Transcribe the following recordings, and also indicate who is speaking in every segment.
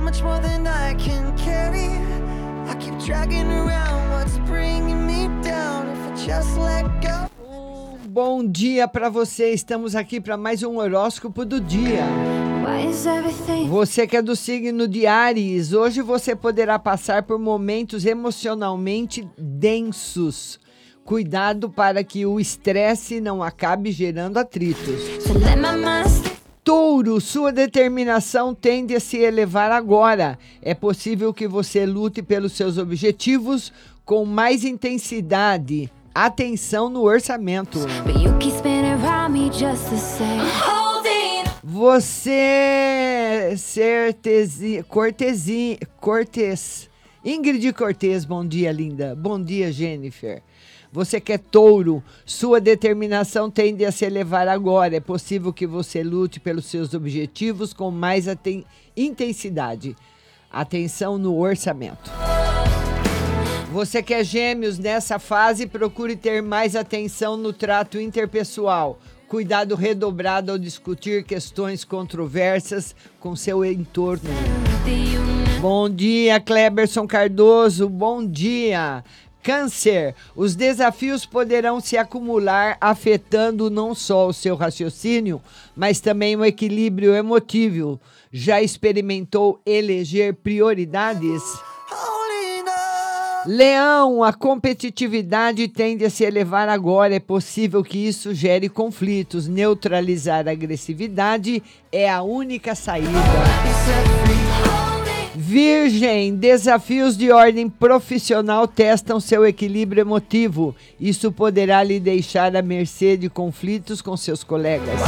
Speaker 1: much more than I can carry. I keep dragging around what's bringing me down. If I just let go.
Speaker 2: Bom dia para você. Estamos aqui para mais um horóscopo do dia. Você que é do signo de Ares, hoje você poderá passar por momentos emocionalmente densos. Cuidado para que o estresse não acabe gerando atritos. So Touro, sua determinação tende a se elevar agora. É possível que você lute pelos seus objetivos com mais intensidade. Atenção no orçamento. Você certeza, cortesi, cortes. Ingrid Cortez, bom dia, linda. Bom dia, Jennifer. Você que é touro, sua determinação tende a se elevar agora. É possível que você lute pelos seus objetivos com mais intensidade. Atenção no orçamento. Você que é gêmeos nessa fase, procure ter mais atenção no trato interpessoal. Cuidado redobrado ao discutir questões controversas com seu entorno. Bom dia, Kleberson Cardoso. Bom dia. Câncer, os desafios poderão se acumular, afetando não só o seu raciocínio, mas também o equilíbrio emotivo. Já experimentou eleger prioridades? Leão, a competitividade tende a se elevar agora. É possível que isso gere conflitos. Neutralizar a agressividade é a única saída. Virgem, desafios de ordem profissional testam seu equilíbrio emotivo. Isso poderá lhe deixar à mercê de conflitos com seus colegas.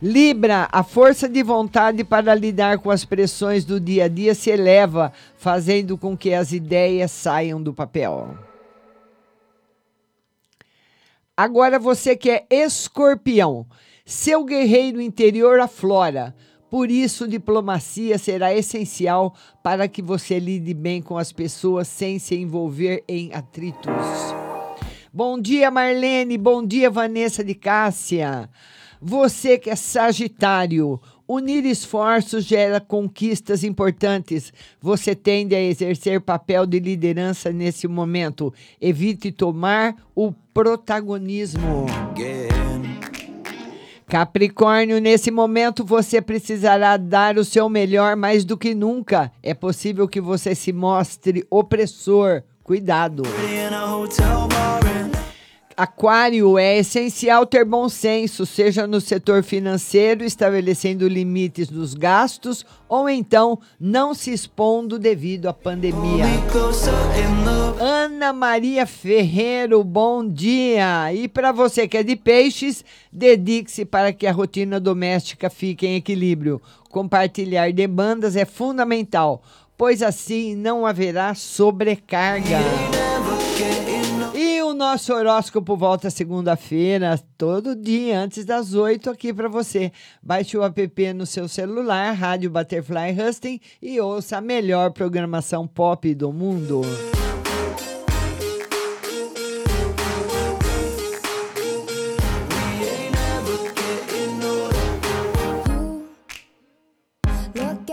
Speaker 2: Libra, a força de vontade para lidar com as pressões do dia a dia se eleva, fazendo com que as ideias saiam do papel. Agora você que é escorpião, seu guerreiro interior aflora. Por isso, diplomacia será essencial para que você lide bem com as pessoas sem se envolver em atritos. Bom dia, Marlene. Bom dia, Vanessa de Cássia. Você que é Sagitário, unir esforços gera conquistas importantes. Você tende a exercer papel de liderança nesse momento. Evite tomar o protagonismo. Capricórnio, nesse momento você precisará dar o seu melhor mais do que nunca. É possível que você se mostre opressor. Cuidado. Aquário, é essencial ter bom senso, seja no setor financeiro, estabelecendo limites nos gastos, ou então não se expondo devido à pandemia. Ana Maria Ferreiro, bom dia! E para você que é de peixes, dedique-se para que a rotina doméstica fique em equilíbrio. Compartilhar demandas é fundamental, pois assim não haverá sobrecarga nosso horóscopo volta segunda-feira, todo dia, antes das oito, aqui para você. Baixe o app no seu celular, Rádio Butterfly Husting, e ouça a melhor programação pop do mundo.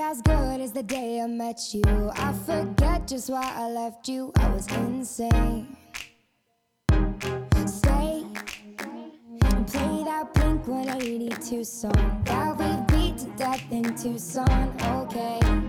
Speaker 2: as good as the day I met you. I forget just why I left you. I was insane. when I need Tucson. That we beat to death in Tucson, okay.